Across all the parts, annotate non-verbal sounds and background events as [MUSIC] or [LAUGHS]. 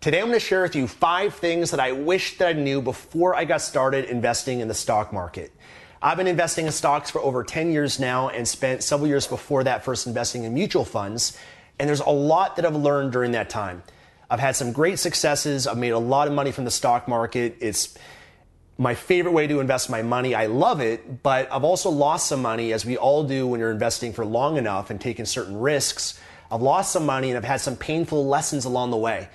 Today I'm going to share with you five things that I wish that I knew before I got started investing in the stock market. I've been investing in stocks for over 10 years now and spent several years before that first investing in mutual funds. And there's a lot that I've learned during that time. I've had some great successes. I've made a lot of money from the stock market. It's my favorite way to invest my money. I love it, but I've also lost some money as we all do when you're investing for long enough and taking certain risks. I've lost some money and I've had some painful lessons along the way.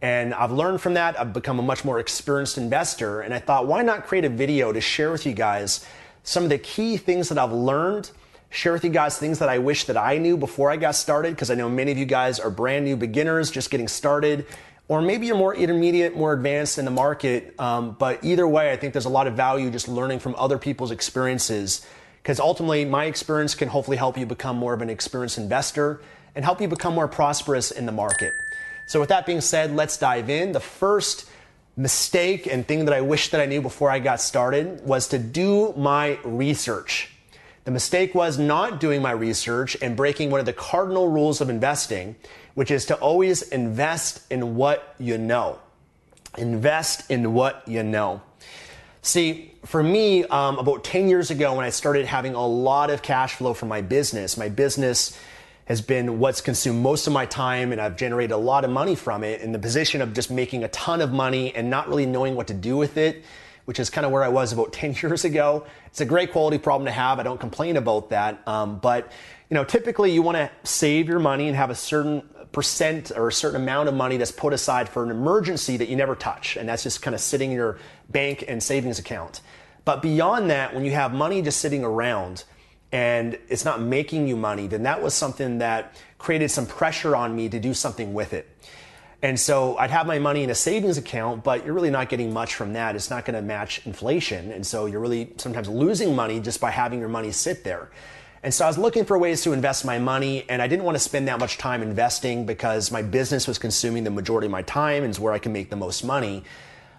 And I've learned from that. I've become a much more experienced investor. And I thought, why not create a video to share with you guys some of the key things that I've learned, share with you guys things that I wish that I knew before I got started, because I know many of you guys are brand new beginners, just getting started. Or maybe you're more intermediate, more advanced in the market. Um, but either way, I think there's a lot of value just learning from other people's experiences. Because ultimately, my experience can hopefully help you become more of an experienced investor and help you become more prosperous in the market. So, with that being said, let's dive in. The first mistake and thing that I wish that I knew before I got started was to do my research. The mistake was not doing my research and breaking one of the cardinal rules of investing, which is to always invest in what you know. Invest in what you know. See, for me, um, about 10 years ago, when I started having a lot of cash flow from my business, my business has been what's consumed most of my time and I've generated a lot of money from it in the position of just making a ton of money and not really knowing what to do with it, which is kind of where I was about [LAUGHS] 10 years ago. It's a great quality problem to have. I don't complain about that. Um, but, you know, typically you want to save your money and have a certain percent or a certain amount of money that's put aside for an emergency that you never touch. And that's just kind of sitting in your bank and savings account. But beyond that, when you have money just sitting around, and it's not making you money, then that was something that created some pressure on me to do something with it. And so I'd have my money in a savings account, but you're really not getting much from that. It's not going to match inflation. And so you're really sometimes losing money just by having your money sit there. And so I was looking for ways to invest my money, and I didn't want to spend that much time investing because my business was consuming the majority of my time and is where I can make the most money.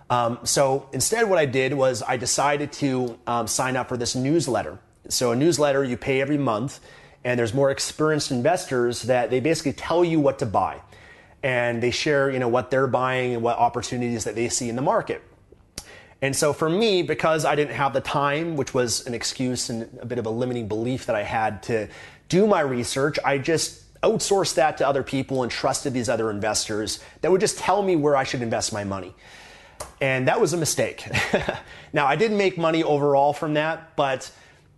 Um, so instead, what I did was I decided to um, sign up for this newsletter. So a newsletter you pay every month, and there's more experienced investors that they basically tell you what to buy, and they share you know what they're buying and what opportunities that they see in the market. And so for me, because I didn't have the time, which was an excuse and a bit of a limiting belief that I had to do my research, I just outsourced that to other people and trusted these other investors that would just tell me where I should invest my money. And that was a mistake. [LAUGHS] now, I didn't make money overall from that, but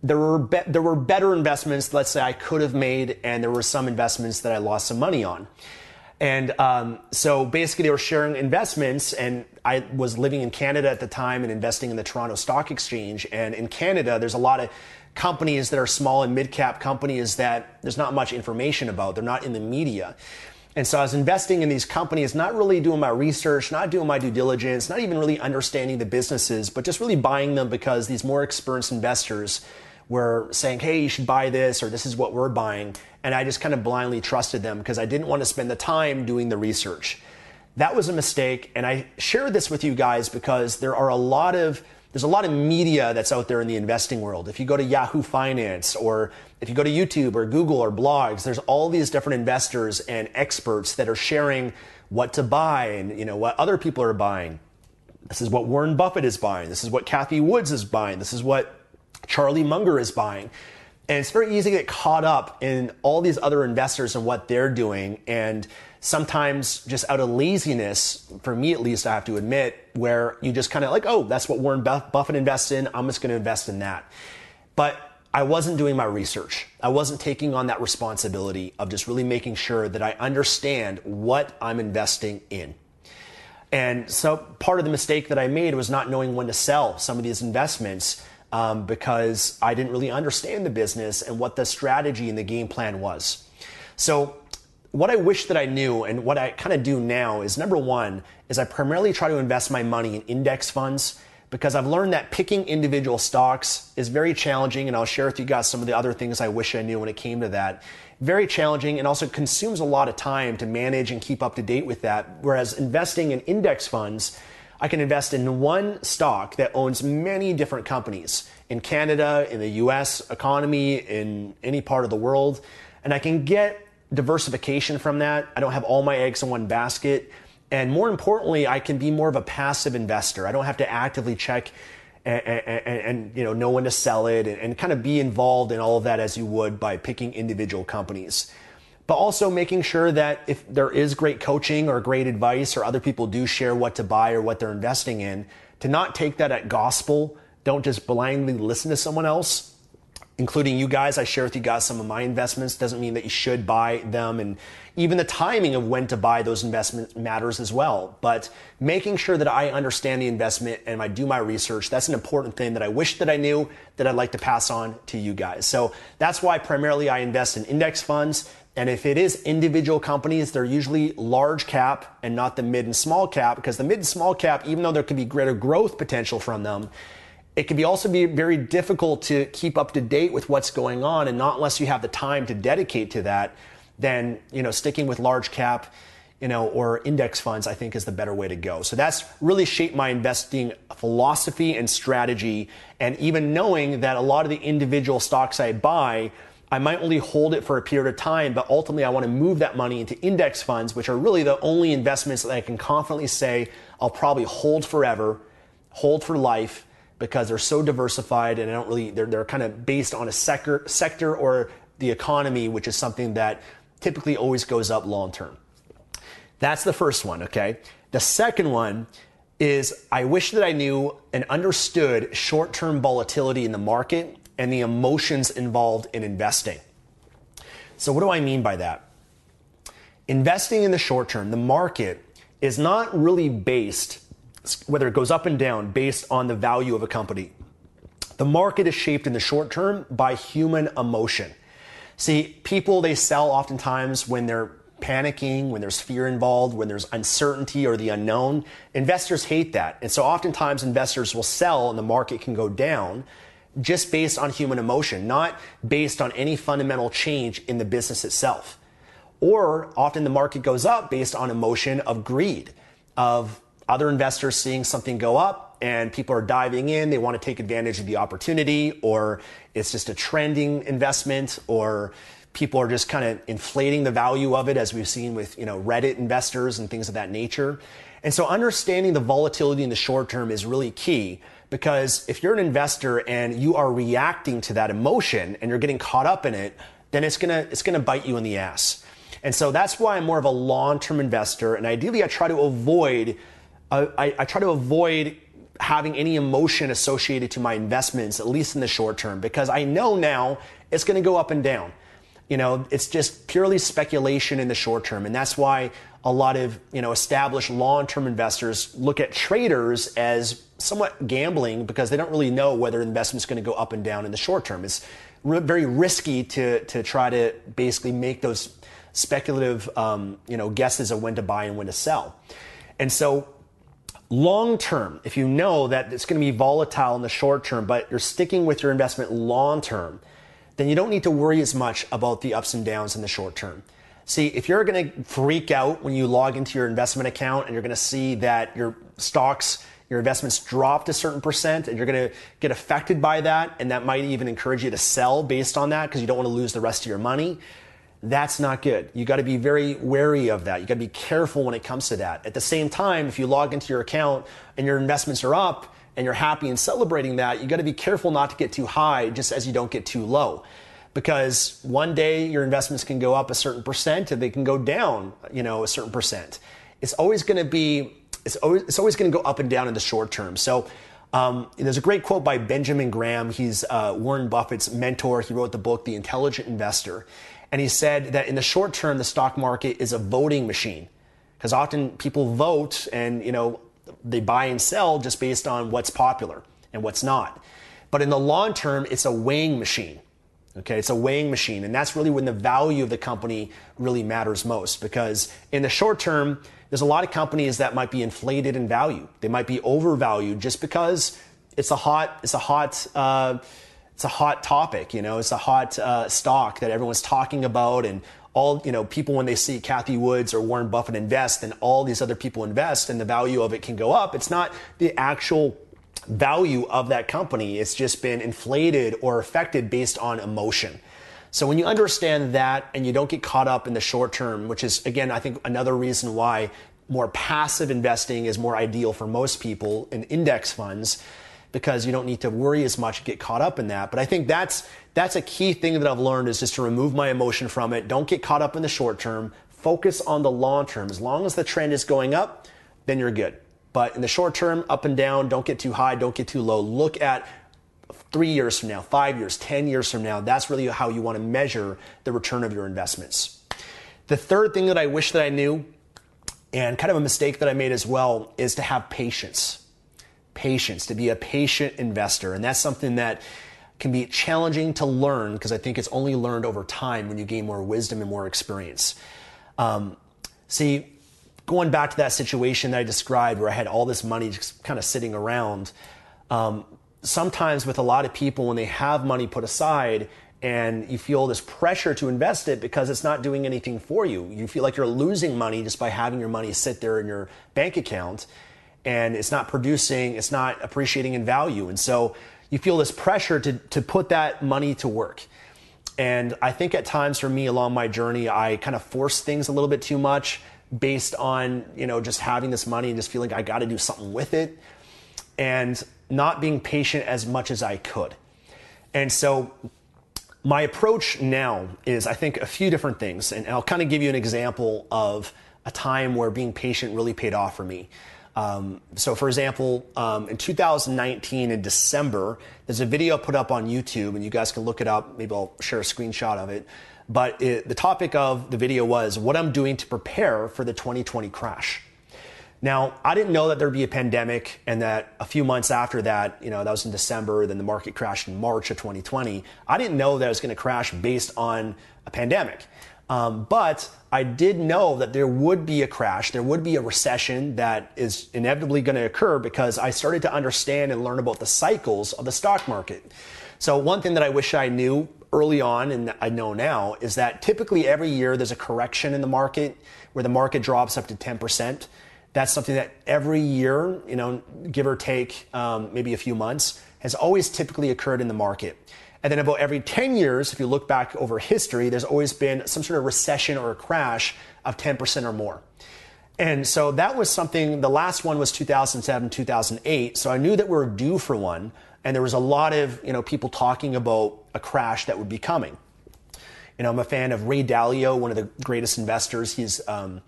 there were be- there were better investments, let's say I could have made, and there were some investments that I lost some money on. And um, so basically, they were sharing investments, and I was living in Canada at the time and investing in the Toronto Stock Exchange. And in Canada, there's a lot of companies that are small and mid cap companies that there's not much information about. They're not in the media. And so I was investing in these companies, not really doing my research, not doing my due diligence, not even really understanding the businesses, but just really buying them because these more experienced investors were saying, hey, you should buy this, or this is what we're buying. And I just kind of blindly trusted them because I didn't want to spend the time doing the research. That was a mistake. And I share this with you guys because there are a lot of there's a lot of media that's out there in the investing world. If you go to Yahoo Finance or if you go to YouTube or Google or blogs, there's all these different investors and experts that are sharing what to buy and you know what other people are buying. This is what Warren Buffett is buying. This is what Cathie Woods is buying. This is what Charlie Munger is buying. And it's very easy to get caught up in all these other investors and what they're doing. And sometimes just out of laziness, for me at least, I have to admit, where you just kind of like, oh, that's what Warren Buffett invests in. I'm just going to invest in that. But I wasn't doing my research. I wasn't taking on that responsibility of just really making sure that I understand what I'm investing in. And so part of the mistake that I made was not knowing when to sell some of these investments um, because I didn't really understand the business and what the strategy and the game plan was. So what I wish that I knew and what I kind of do now is number one is I primarily try to invest my money in index funds because I've learned that picking individual stocks is very challenging and I'll share with you guys some of the other things I wish I knew when it came to that. Very challenging and also consumes a lot of time to manage and keep up to date with that. Whereas investing in index funds, I can invest in one stock that owns many different companies in Canada, in the US economy, in any part of the world. And I can get diversification from that. I don't have all my eggs in one basket. And more importantly, I can be more of a passive investor. I don't have to actively check and, and, and you know know when to sell it and, and kind of be involved in all of that as you would by picking individual companies. But also making sure that if there is great coaching or great advice or other people do share what to buy or what they're investing in, to not take that at gospel. Don't just blindly listen to someone else including you guys. I share with you guys some of my investments. Doesn't mean that you should buy them. And even the timing of when to buy those investments matters as well. But making sure that I understand the investment and I do my research, that's an important thing that I wish that I knew that I'd like to pass on to you guys. So that's why primarily I invest in index funds. And if it is individual companies, they're usually large cap and not the mid and small cap because the mid and small cap, even though there could be greater growth potential from them, it can be also be very difficult to keep up to date with what's going on. And not unless you have the time to dedicate to that then you know sticking with large cap you know or index funds i think is the better way to go. So that's really shaped my investing philosophy and strategy. And even knowing that a lot of the individual stocks i buy I might only hold it for a period of time, but ultimately I want to move that money into index funds, which are really the only investments that I can confidently say I'll probably hold forever, hold for life, because they're so diversified and I don't really they're, they're kind of based on a sector sector or the economy, which is something that typically always goes up long term. That's the first one, okay? The second one is I wish that I knew and understood short term volatility in the market and the emotions involved in investing. So, what do I mean by that? Investing in the short term, the market is not really based whether it goes up and down based on the value of a company. The market is shaped in the short term by human emotion. See, people they sell oftentimes when they're panicking, when there's fear involved, when there's uncertainty or the unknown. Investors hate that. And so oftentimes investors will sell and the market can go down just based on human emotion, not based on any fundamental change in the business itself. Or often the market goes up based on emotion of greed, of other investors seeing something go up and people are diving in, they want to take advantage of the opportunity, or it's just a trending investment, or people are just kind of inflating the value of it as we've seen with you know Reddit investors and things of that nature. And so understanding the volatility in the short term is really key because if you're an investor and you are reacting to that emotion and you're getting caught up in it, then it's gonna it's gonna bite you in the ass. And so that's why I'm more of a long-term investor and ideally I try to avoid I, I try to avoid having any emotion associated to my investments, at least in the short term, because I know now it's going to go up and down. You know, it's just purely speculation in the short term. And that's why a lot of, you know, established long-term investors look at traders as somewhat gambling because they don't really know whether the investment's going to go up and down in the short term. It's very risky to, to try to basically make those speculative, um, you know, guesses of when to buy and when to sell. And so long term, if you know that it's going to be volatile in the short term, but you're sticking with your investment long term, then you don't need to worry as much about the ups and downs in the short term. See, if you're going to freak out when you log into your investment account and you're going to see that your stocks your investments dropped a certain percent and you're going to get affected by that and that might even encourage you to sell based on that because you don't want to lose the rest of your money that's not good. You got to be very wary of that. You got to be careful when it comes to that. At the same time, if you log into your account and your investments are up and you're happy and celebrating that, you got to be careful not to get too high just as you don't get too low. Because one day your investments can go up a certain percent and they can go down, you know, a certain percent. It's always going to be it's always, it's always going to go up and down in the short term. So um, there's a great quote by Benjamin Graham. He's uh, Warren Buffett's mentor. He wrote the book, The Intelligent Investor. And he said that in the short term, the stock market is a voting machine. Because often people vote and, you know, they buy and sell just based on what's popular and what's not. But in the long term, it's a weighing machine. Okay, it's a weighing machine. And that's really when the value of the company really matters most. Because in the short term, there's a lot of companies that might be inflated in value. They might be overvalued just because it's a hot, it's a hot, uh, it's a hot topic. You know, it's a hot uh, stock that everyone's talking about, and all you know, people when they see Cathie Woods or Warren Buffett invest, and all these other people invest, and the value of it can go up. It's not the actual value of that company. It's just been inflated or affected based on emotion. So when you understand that and you don't get caught up in the short term, which is again, I think another reason why more passive investing is more ideal for most people in index funds because you don't need to worry as much get caught up in that but i think that's that's a key thing that i've learned is just to remove my emotion from it don't get caught up in the short term focus on the long term as long as the trend is going up then you're good but in the short term up and down don't get too high don't get too low look at three years from now, five years, 10 years from now. That's really how you want to measure the return of your investments. The third thing that I wish that I knew, and kind of a mistake that I made as well, is to have patience. Patience, to be a patient investor. And that's something that can be challenging to learn because I think it's only learned over time when you gain more wisdom and more experience. Um, see, going back to that situation that I described where I had all this money just kind of sitting around, um, sometimes with a lot of people when they have money put aside and you feel this pressure to invest it because it's not doing anything for you. You feel like you're losing money just by having your money sit there in your bank account and it's not producing, it's not appreciating in value. And so you feel this pressure to, to put that money to work. And I think at times for me along my journey, I kind of force things a little bit too much based on, you know, just having this money and just feeling I got to do something with it. And not being patient as much as I could. And so my approach now is, I think, a few different things. And I'll kind of give you an example of a time where being patient really paid off for me. Um, so, for example, um, in 2019, in December, there's a video put up on YouTube, and you guys can look it up. Maybe I'll share a screenshot of it. But it, the topic of the video was what I'm doing to prepare for the 2020 crash. Now, I didn't know that there'd be a pandemic and that a few months after that, you know, that was in December, then the market crashed in March of 2020. I didn't know that it was going to crash based on a pandemic. Um, but I did know that there would be a crash, there would be a recession that is inevitably going to occur because I started to understand and learn about the cycles of the stock market. So, one thing that I wish I knew early on, and I know now, is that typically every year there's a correction in the market where the market drops up to 10%. That's something that every year, you know, give or take um, maybe a few months, has always typically occurred in the market. And then about every 10 years, if you look back over history, there's always been some sort of recession or a crash of 10% or more. And so that was something, the last one was 2007, 2008. So I knew that we were due for one. And there was a lot of, you know, people talking about a crash that would be coming. You know, I'm a fan of Ray Dalio, one of the greatest investors. He's, um,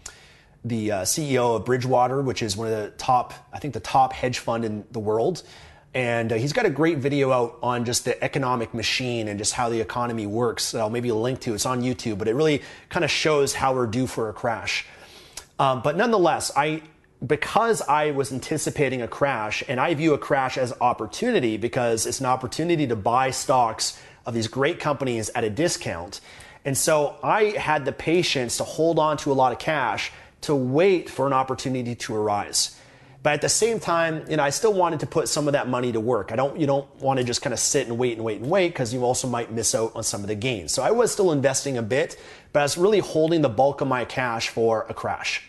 the uh, CEO of Bridgewater, which is one of the top, I think, the top hedge fund in the world. And uh, he's got a great video out on just the economic machine and just how the economy works that I'll maybe link to. It's on YouTube, but it really kind of shows how we're due for a crash. Um, but nonetheless, I because I was anticipating a crash, and I view a crash as opportunity because it's an opportunity to buy stocks of these great companies at a discount. And so I had the patience to hold on to a lot of cash to wait for an opportunity to arise. But at the same time, you know, I still wanted to put some of that money to work. I don't, you don't want to just kind of sit and wait and wait and wait because you also might miss out on some of the gains. So I was still investing a bit, but I was really holding the bulk of my cash for a crash.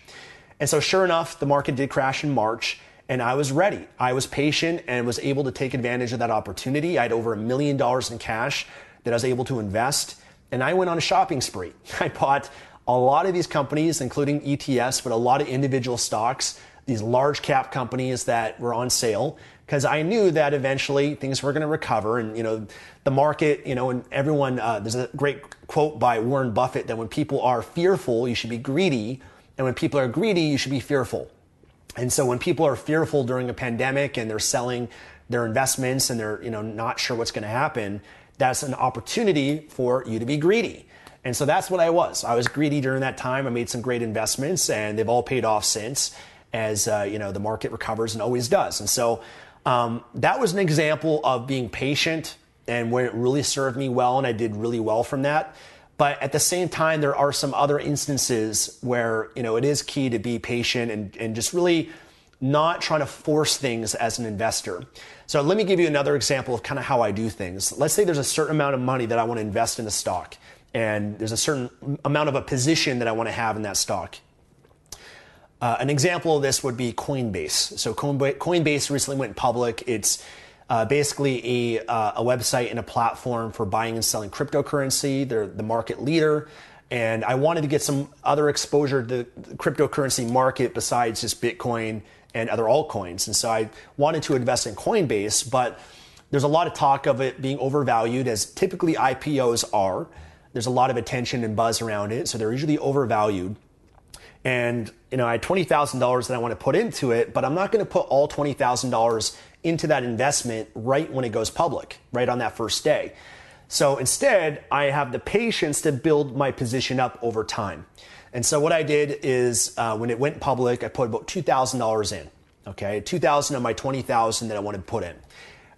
And so sure enough, the market did crash in March. And I was ready. I was patient and was able to take advantage of that opportunity. I had over a million dollars in cash that I was able to invest. And I went on a shopping spree. [LAUGHS] I bought a lot of these companies, including ETFs, but a lot of individual stocks, these large cap companies that were on sale, because I knew that eventually things were going to recover. And, you know, the market, you know, and everyone, uh, there's a great quote by Warren Buffett that when people are fearful, you should be greedy. And when people are greedy, you should be fearful. And so when people are fearful during a pandemic and they're selling their investments and they're, you know, not sure what's going to happen, that's an opportunity for you to be greedy. And so that's what I was. I was greedy during that time. I made some great investments and they've all paid off since as, uh, you know, the market recovers and always does. And so um, that was an example of being patient and where it really served me well and I did really well from that. But at the same time, there are some other instances where, you know, it is key to be patient and, and just really not trying to force things as an investor. So let me give you another example of kind of how I do things. Let's say there's a certain amount of money that I want to invest in a stock, and there's a certain amount of a position that I want to have in that stock. Uh, an example of this would be Coinbase. So Coinbase recently went public. It's uh, basically a, uh, a website and a platform for buying and selling cryptocurrency. They're the market leader. And I wanted to get some other exposure to the cryptocurrency market besides just Bitcoin and other altcoins. And so I wanted to invest in Coinbase, but there's a lot of talk of it being overvalued, as typically IPOs are. There's a lot of attention and buzz around it, so they're usually overvalued. And you know, I had twenty thousand dollars that I want to put into it, but I'm not going to put all twenty thousand dollars into that investment right when it goes public, right on that first day. So instead, I have the patience to build my position up over time. And so what I did is uh, when it went public, I put about $2,000 in. Okay, 2,000 of my 20,000 that I wanted to put in.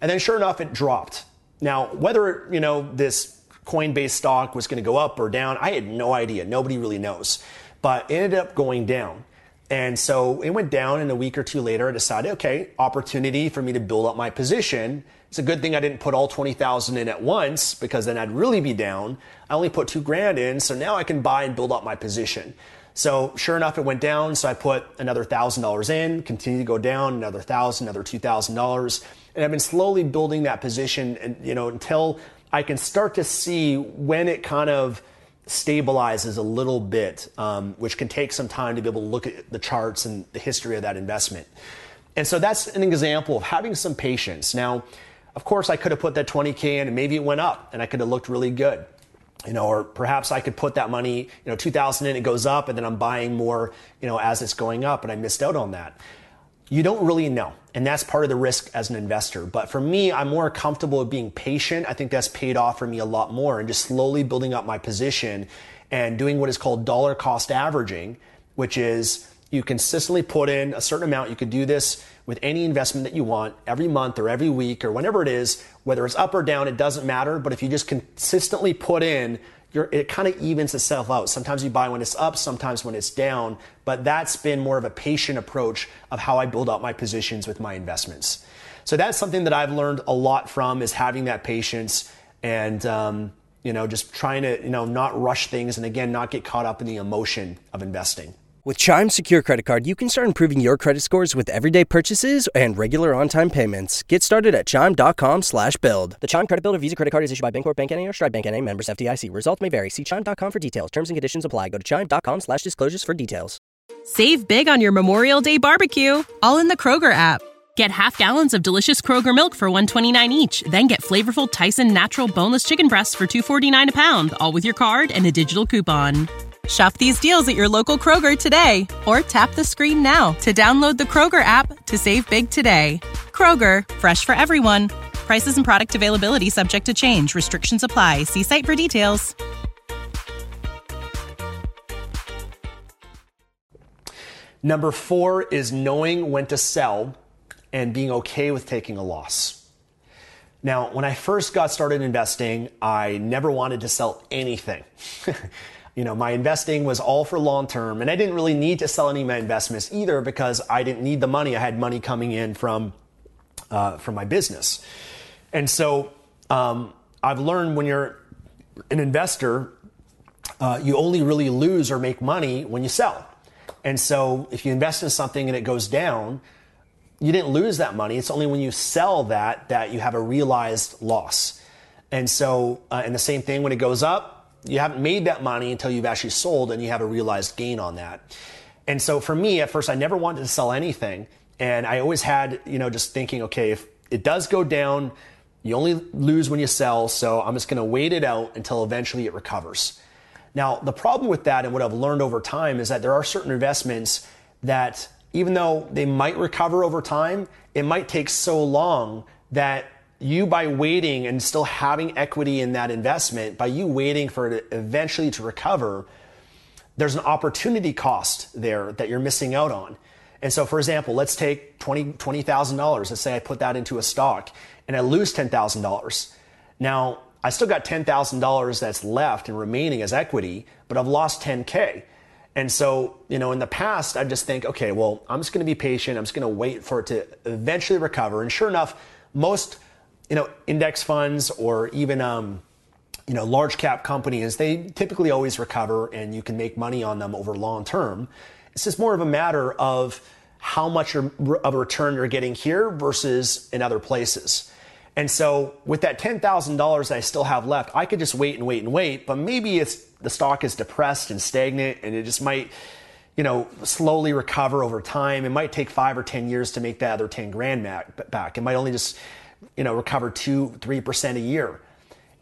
And then sure enough, it dropped. Now, whether, you know, this Coinbase stock was going to go up or down, I had no idea. Nobody really knows. But it ended up going down. And so it went down, and a week or two later, I decided, okay, opportunity for me to build up my position. It's a good thing I didn't put all 20,000 in at once because then I'd really be down. I only put two grand in, so now I can buy and build up my position. So sure enough, it went down. So I put another thousand dollars in, continued to go down, another thousand, another two thousand dollars, and I've been slowly building that position, and you know until I can start to see when it kind of stabilizes a little bit, um, which can take some time to be able to look at the charts and the history of that investment. And so that's an example of having some patience. Now, of course, I could have put that 20K in and maybe it went up and I could have looked really good. You know, or perhaps I could put that money, you know, 2000 in, it goes up and then I'm buying more, you know, as it's going up and I missed out on that. You don't really know. And that's part of the risk as an investor. But for me, I'm more comfortable with being patient. I think that's paid off for me a lot more and just slowly building up my position and doing what is called dollar cost averaging, which is you consistently put in a certain amount. You could do this with any investment that you want every month or every week or whenever it is, whether it's up or down, it doesn't matter. But if you just consistently put in it kind of evens itself out. Sometimes you buy when it's up, sometimes when it's down, but that's been more of a patient approach of how I build up my positions with my investments. So that's something that I've learned a lot from is having that patience and um, you know just trying to you know not rush things and again not get caught up in the emotion of investing. With Chime Secure Credit Card, you can start improving your credit scores with everyday purchases and regular on-time payments. Get started at Chime.com slash build. The Chime Credit Builder Visa Credit Card is issued by Bancorp Bank N.A. or Stride Bank N.A. Members FDIC. Results may vary. See Chime.com for details. Terms and conditions apply. Go to Chime.com slash disclosures for details. Save big on your Memorial Day barbecue, all in the Kroger app. Get half gallons of delicious Kroger milk for 129 each. Then get flavorful Tyson natural boneless chicken breasts for 249 a pound, all with your card and a digital coupon. Shop these deals at your local Kroger today or tap the screen now to download the Kroger app to save big today. Kroger, fresh for everyone. Prices and product availability subject to change. Restrictions apply. See site for details. Number four is knowing when to sell and being okay with taking a loss. Now, when I first got started investing, I never wanted to sell anything. [LAUGHS] you know, my investing was all for long term, and I didn't really need to sell any of my investments either because I didn't need the money. I had money coming in from uh, from my business, and so um, I've learned when you're an investor, uh, you only really lose or make money when you sell. And so if you invest in something and it goes down, you didn't lose that money. It's only when you sell that that you have a realized loss. And so, uh, and the same thing when it goes up, you haven't made that money until you've actually sold and you have a realized gain on that. And so for me, at first, I never wanted to sell anything. And I always had, you know, just thinking, okay, if it does go down, you only lose when you sell. So I'm just going to wait it out until eventually it recovers. Now, the problem with that and what I've learned over time is that there are certain investments that even though they might recover over time, it might take so long that you by waiting and still having equity in that investment, by you waiting for it eventually to recover, there's an opportunity cost there that you're missing out on. And so, for example, let's take $20,000. $20, let's say I put that into a stock and I lose $10,000. Now, I still got $10,000 that's left and remaining as equity, but I've lost 10K. And so, you know, in the past, I just think, okay, well, I'm just going to be patient. I'm just going to wait for it to eventually recover. And sure enough, most, you know, index funds or even, um, you know, large cap companies, they typically always recover and you can make money on them over long term. It's just more of a matter of how much of a return you're getting here versus in other places. And so with that $10,000 that I still have left, I could just wait and wait and wait, but maybe it's the stock is depressed and stagnant and it just might, you know, slowly recover over time. It might take five or 10 years to make that other 10 grand back. It might only just, you know, recover two, 3% a year.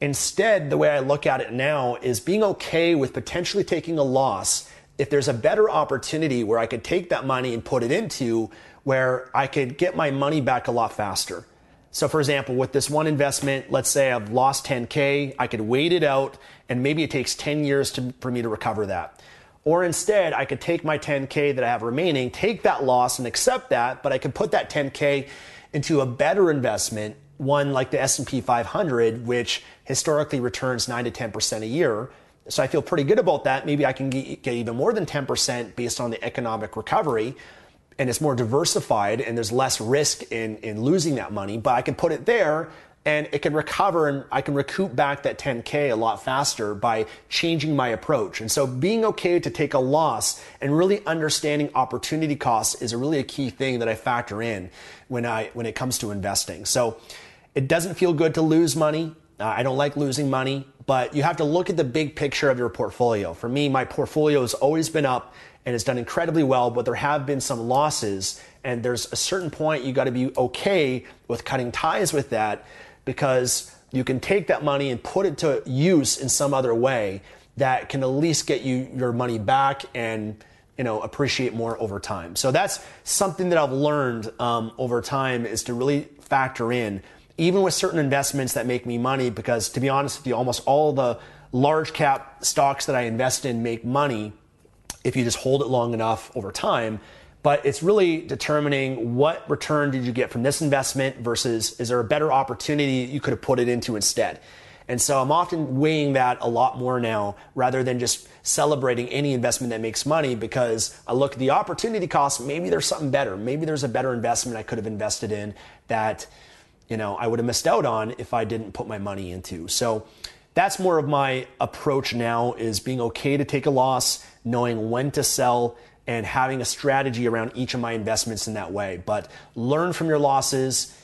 Instead, the way I look at it now is being okay with potentially taking a loss if there's a better opportunity where I could take that money and put it into where I could get my money back a lot faster. So, for example, with this one investment, let's say I've lost 10K, I could wait it out and maybe it takes 10 years to, for me to recover that. Or instead, I could take my 10K that I have remaining, take that loss and accept that, but I could put that 10K into a better investment, one like the S&P 500, which historically returns 9 to 10% a year. So I feel pretty good about that. Maybe I can get even more than 10% based on the economic recovery and it's more diversified and there's less risk in, in losing that money, but I can put it there and it can recover and I can recoup back that 10K a lot faster by changing my approach. And so being okay to take a loss and really understanding opportunity costs is a really a key thing that I factor in when I, when it comes to investing. So it doesn't feel good to lose money. Uh, I don't like losing money, but you have to look at the big picture of your portfolio. For me, my portfolio has always been up and has done incredibly well, but there have been some losses. And there's a certain point you got to be okay with cutting ties with that because you can take that money and put it to use in some other way that can at least get you your money back and you know appreciate more over time. So that's something that I've learned um, over time is to really factor in even with certain investments that make me money because to be honest with you, almost all the large cap stocks that I invest in make money if you just hold it long enough over time. But it's really determining what return did you get from this investment versus is there a better opportunity you could have put it into instead. And so I'm often weighing that a lot more now rather than just celebrating any investment that makes money because I look at the opportunity cost. Maybe there's something better. Maybe there's a better investment I could have invested in that, you know, I would have missed out on if I didn't put my money into. So that's more of my approach now is being okay to take a loss, knowing when to sell, and having a strategy around each of my investments in that way. But learn from your losses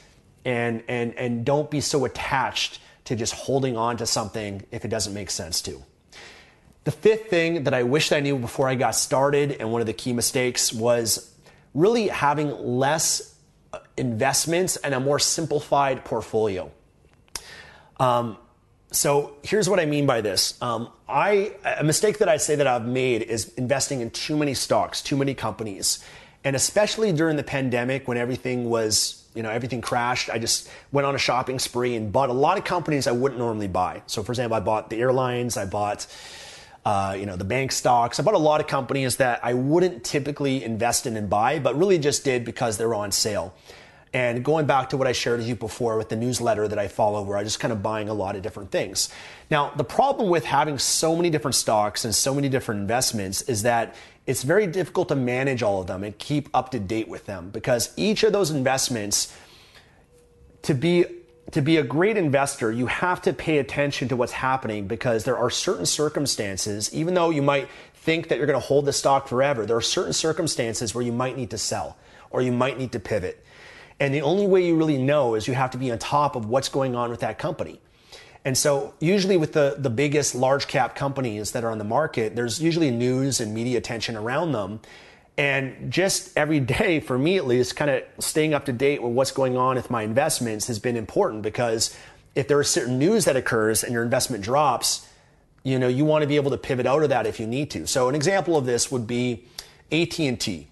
and and and don't be so attached to just holding on to something if it doesn't make sense to. The fifth thing that I wished I knew before I got started, and one of the key mistakes was really having less uh, investments and a more simplified portfolio. Um, so here's what I mean by this. Um, I a mistake that I say that I've made is investing in too many stocks, too many companies, and especially during the pandemic when everything was you know everything crashed. I just went on a shopping spree and bought a lot of companies I wouldn't normally buy. So for example, I bought the airlines, I bought. Uh, you know the bank stocks. I bought a lot of companies that I wouldn't typically invest in and buy, but really just did because they're on sale. And going back to what I shared with you before with the newsletter that I follow, where I just kind of buying a lot of different things. Now, the problem with having so many different stocks and so many different investments is that it's very difficult to manage all of them and keep up to date with them because each of those investments, to be to be a great investor, you have to pay attention to what's happening because there are certain circumstances, even though you might think that you're going to hold the stock forever, there are certain circumstances where you might need to sell or you might need to pivot. And the only way you really know is you have to be on top of what's going on with that company. And so, usually, with the, the biggest large cap companies that are on the market, there's usually news and media attention around them. And just every day, for me at least, kind of staying up to date with what's going on with my investments has been important because if there is certain news that occurs and your investment drops, you know, you want to be able to pivot out of that if you need to. So an example of this would be AT&T.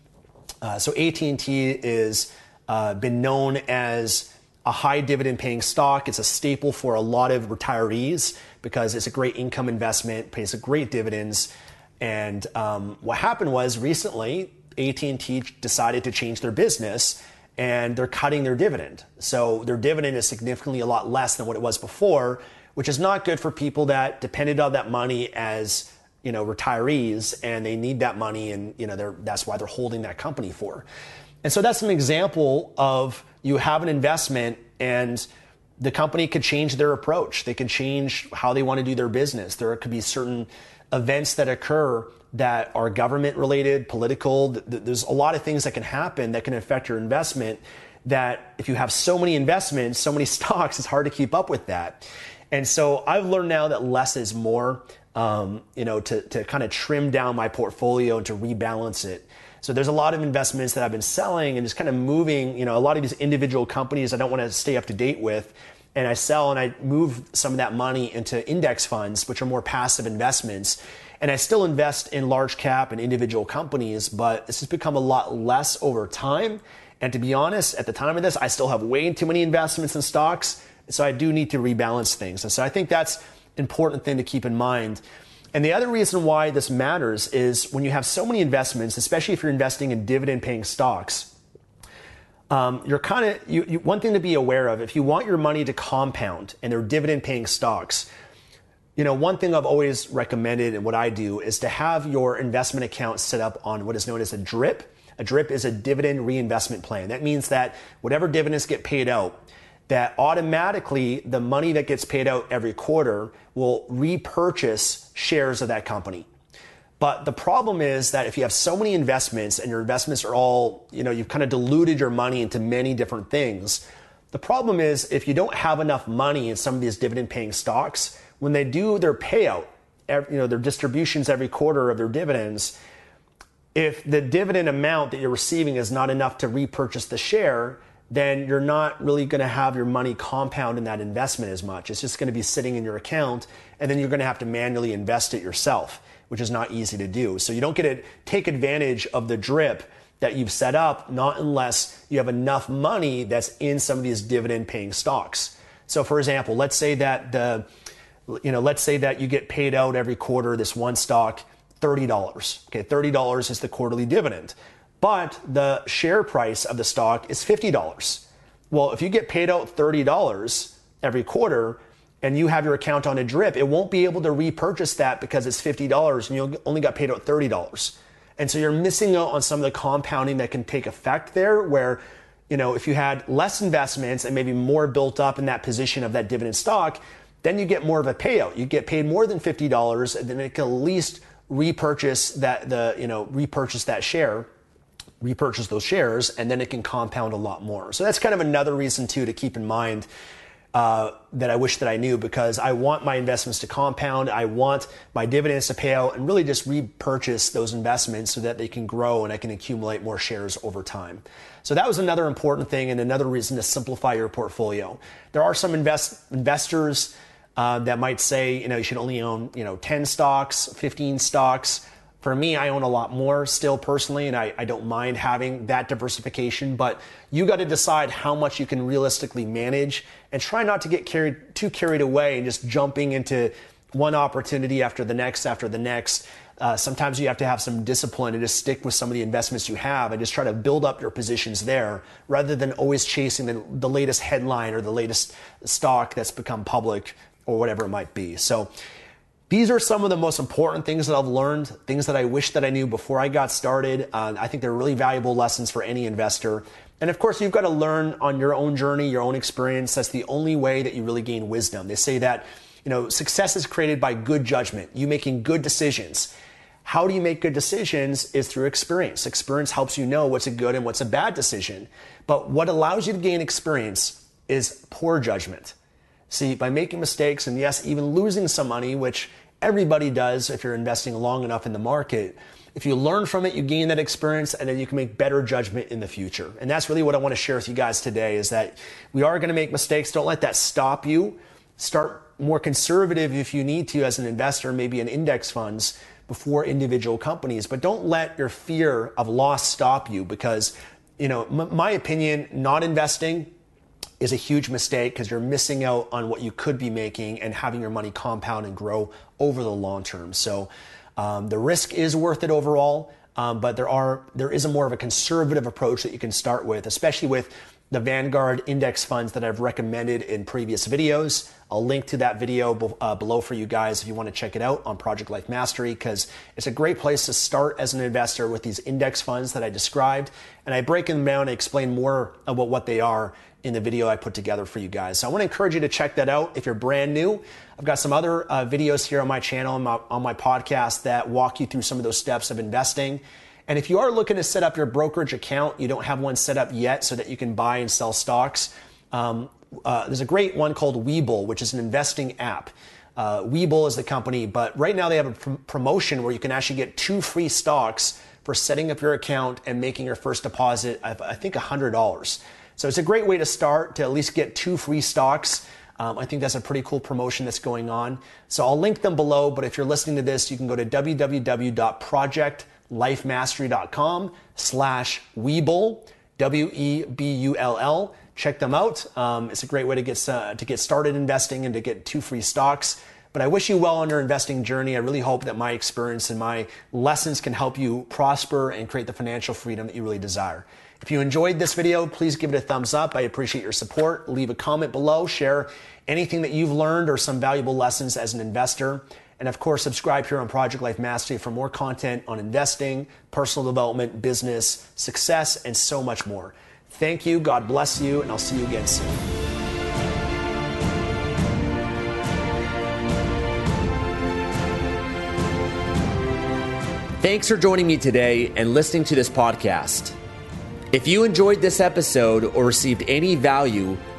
Uh, so AT&T is uh, been known as a high dividend paying stock. It's a staple for a lot of retirees because it's a great income investment, pays a great dividends. And um, what happened was recently AT&T decided to change their business and they're cutting their dividend. So their dividend is significantly a lot less than what it was before, which is not good for people that depended on that money as you know retirees and they need that money and you know that's why they're holding that company for. And so that's an example of you have an investment and the company could change their approach. They can change how they want to do their business. There could be certain events that occur that are government related, political. There's a lot of things that can happen that can affect your investment. That if you have so many investments, so many [LAUGHS] stocks, it's hard to keep up with that. And so I've learned now that less is more, um, you know, to, to kind of trim down my portfolio and to rebalance it. So there's a lot of investments that I've been selling and just kind of moving, you know, a lot of these individual companies I don't want to stay up to date with. And I sell and I move some of that money into index funds, which are more passive investments. And I still invest in large cap and individual companies, but this has become a lot less over time. And to be honest, at the time of this, I still have way too many investments in stocks. So I do need to rebalance things. And so I think that's an important thing to keep in mind. And the other reason why this matters is when you have so many investments, especially if you're investing in dividend paying stocks, um, you're kind of you, you, one thing to be aware of if you want your money to compound and they're dividend paying stocks you know one thing i've always recommended and what i do is to have your investment account set up on what is known as a drip. A drip is a dividend reinvestment plan. That means that whatever dividends get paid out that automatically the money that gets paid out every quarter will repurchase shares of that company but the problem is that if you have so many investments and your investments are all, you know, you've kind of diluted your money into many different things. The problem is if you don't have enough money in some of these dividend paying stocks, when they do their payout, you know, their distributions every quarter of their dividends, if the dividend amount that you're receiving is not enough to repurchase the share, then you're not really going to have your money compound in that investment as much. It's just going to be sitting in your account, and then you're going to have to manually invest it yourself which is not easy to do. So you don't get to take advantage of the drip that you've set up, not unless you have enough money that's in some of these dividend paying stocks. So for example, let's say that the, you know, let's say that you get paid out every quarter this one stock $30. Okay, $30 is the quarterly dividend. But the share price of the stock is $50. Well, if you get paid out $30 every quarter, and you have your account on a drip, it won't be able to repurchase that because it's $50 and you only got paid out $30. And so you're missing out on some of the compounding that can take effect there where, you know, if you had less investments and maybe more built up in that position of that dividend stock, then you get more of a payout. You get paid more than $50 and then it can at least repurchase that the, you know, repurchase that share repurchase those shares and then it can compound a lot more. So that's kind of another reason too to keep in mind uh, that I wish that I knew because I want my investments to compound. I want my dividends to pay out and really just repurchase those investments so that they can grow and I can accumulate more shares over time. So that was another important thing and another reason to simplify your portfolio. There are some invest- investors uh, that might say, you know, you should only own, you know, 10 stocks, 15 stocks. For me, I own a lot more still personally, and I, I don't mind having that diversification, but you got to decide how much you can realistically manage and try not to get carried too carried away and just jumping into one opportunity after the next after the next. Uh, sometimes you have to have some discipline and just stick with some of the investments you have and just try to build up your positions there rather than always chasing the, the latest headline or the latest stock that's become public or whatever it might be. So these are some of the most important things that I've learned, things that I wish that I knew before I got started. Uh, I think they're really valuable lessons for any investor. And of course, you've got to learn on your own journey, your own experience. That's the only way that you really gain wisdom. They say that, you know, success is created by good judgment, you making good decisions. how do you make good decisions is through experience. Experience helps you know what's a good and what's a bad decision. But what allows you to gain experience is poor judgment. See, by making mistakes and yes, even losing some money, which everybody does if you're investing long enough in the market, if you learn from it, you gain that experience and then you can make better judgment in the future. And that's really what I want to share with you guys today is that we are going to make mistakes. Don't let that stop you. Start more conservative if you need to as an investor, maybe in index funds before individual companies, but don't let your fear of loss stop you because, you know, m- my opinion, not investing is a huge mistake because you're missing out on what you could be making and having your money compound and grow over the long term. So, um, the risk is worth it overall, um, but there are there is a more of a conservative approach that you can start with, especially with the Vanguard index funds that I've recommended in previous videos. I'll link to that video uh, below for you guys if you want to check it out on Project Life Mastery because it's a great place to start as an investor with these index funds that I described. And I break them down and explain more about what they are in the video I put together for you guys. So I want to encourage you to check that out if you're brand new. I've got some other uh, videos here on my channel and on my podcast that walk you through some of those steps of investing. And if you are looking to set up your brokerage account, you don't have one set up yet so that you can buy and sell stocks. Um, uh, there's a great one called Webull, which is an investing app. Uh, Webull is the company, but right now they have a pr- promotion where you can actually get two free stocks for setting up your account and making your first deposit of, I think, $100. So it's a great way to start to at least get two free stocks. Um, I think that's a pretty cool promotion that's going on. So I'll link them below, but if you're listening to this, you can go to www.projectlifemastery.com slash Webull, W-E-B-U-L-L. Check them out. Um, it's a great way to get, uh, to get started investing and to get two free stocks. But I wish you well on your investing journey. I really hope that my experience and my lessons can help you prosper and create the financial freedom that you really desire. If you enjoyed this video, please give it a thumbs up. I appreciate your support. Leave a comment below, share anything that you've learned or some valuable lessons as an investor. And of course, subscribe here on Project Life Mastery for more content on investing, personal development, business, success, and so much more. Thank you. God bless you, and I'll see you again soon. Thanks for joining me today and listening to this podcast. If you enjoyed this episode or received any value,